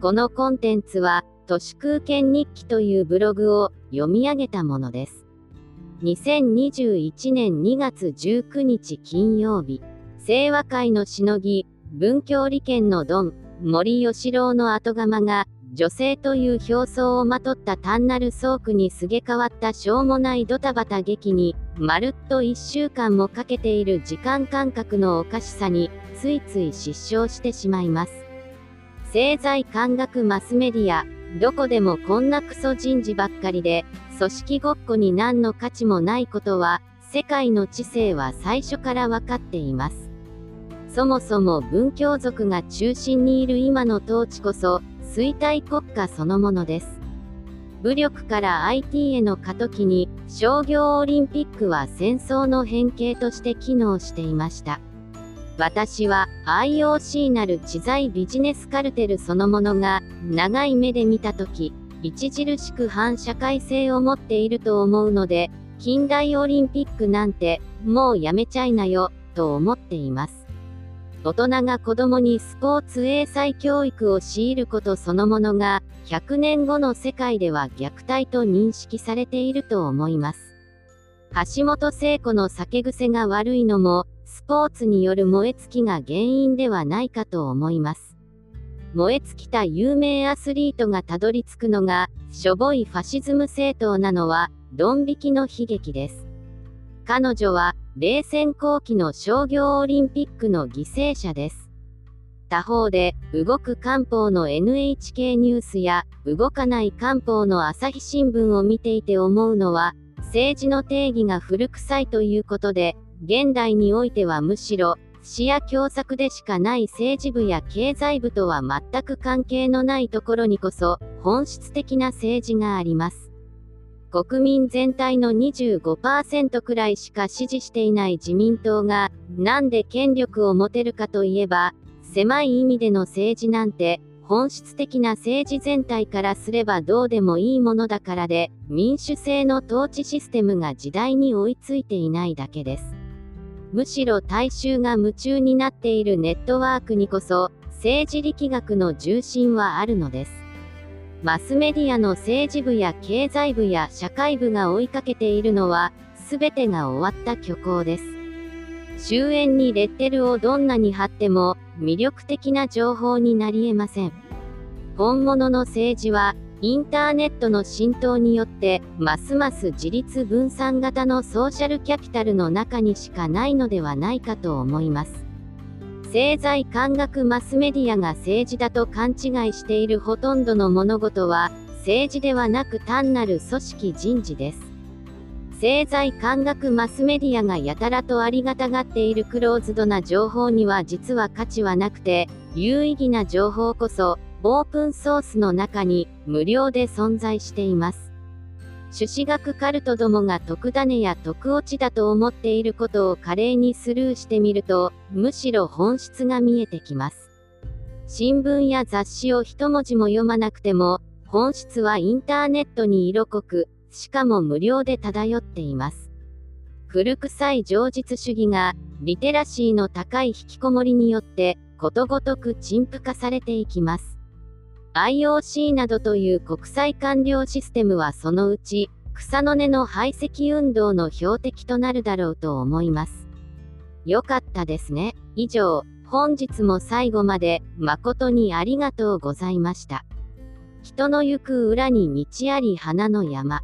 このコンテンツは、都市空間日記というブログを読み上げたものです。2021年2月19日金曜日、清和会のしのぎ、文教利権のドン、森喜朗の後釜が、女性という表層をまとった単なる倉庫にすげ替わったしょうもないドタバタ劇に、まるっと1週間もかけている時間感覚のおかしさに、ついつい失笑してしまいます。政財官学マスメディア、どこでもこんなクソ人事ばっかりで、組織ごっこに何の価値もないことは、世界の知性は最初から分かっています。そもそも文教族が中心にいる今の統治こそ、衰退国家そのものです。武力から IT への過渡期に、商業オリンピックは戦争の変形として機能していました。私は IOC なる知財ビジネスカルテルそのものが長い目で見た時著しく反社会性を持っていると思うので近代オリンピックなんてもうやめちゃいなよと思っています。大人が子供にスポーツ英才教育を強いることそのものが100年後の世界では虐待と認識されていると思います。橋本聖子の酒癖が悪いのもスポーツによる燃え尽きが原因ではないかと思います。燃え尽きた有名アスリートがたどり着くのが、しょぼいファシズム政党なのは、ドン引きの悲劇です。彼女は、冷戦後期の商業オリンピックの犠牲者です。他方で、動く漢方の NHK ニュースや、動かない漢方の朝日新聞を見ていて思うのは、政治の定義が古臭いということで、現代においてはむしろ、視野共作でしかない政治部や経済部とは全く関係のないところにこそ、本質的な政治があります。国民全体の25%くらいしか支持していない自民党が、なんで権力を持てるかといえば、狭い意味での政治なんて、本質的な政治全体からすればどうでもいいものだからで、民主制の統治システムが時代に追いついていないだけです。むしろ大衆が夢中になっているネットワークにこそ、政治力学の重心はあるのです。マスメディアの政治部や経済部や社会部が追いかけているのは、全てが終わった虚構です。終焉にレッテルをどんなに貼っても、魅力的な情報になり得ません。本物の政治は、インターネットの浸透によって、ますます自立分散型のソーシャルキャピタルの中にしかないのではないかと思います。政財官学マスメディアが政治だと勘違いしているほとんどの物事は、政治ではなく単なる組織人事です。政財官学マスメディアがやたらとありがたがっているクローズドな情報には実は価値はなくて、有意義な情報こそ、オープンソースの中に無料で存在しています。朱子学カルトどもが特ダネや特落ちだと思っていることを華麗にスルーしてみると、むしろ本質が見えてきます。新聞や雑誌を一文字も読まなくても、本質はインターネットに色濃く、しかも無料で漂っています。古臭い情実主義が、リテラシーの高い引きこもりによって、ことごとく陳腐化されていきます。IOC などという国際官僚システムはそのうち、草の根の排斥運動の標的となるだろうと思います。よかったですね。以上、本日も最後まで誠にありがとうございました。人の行く裏に道あり花の山。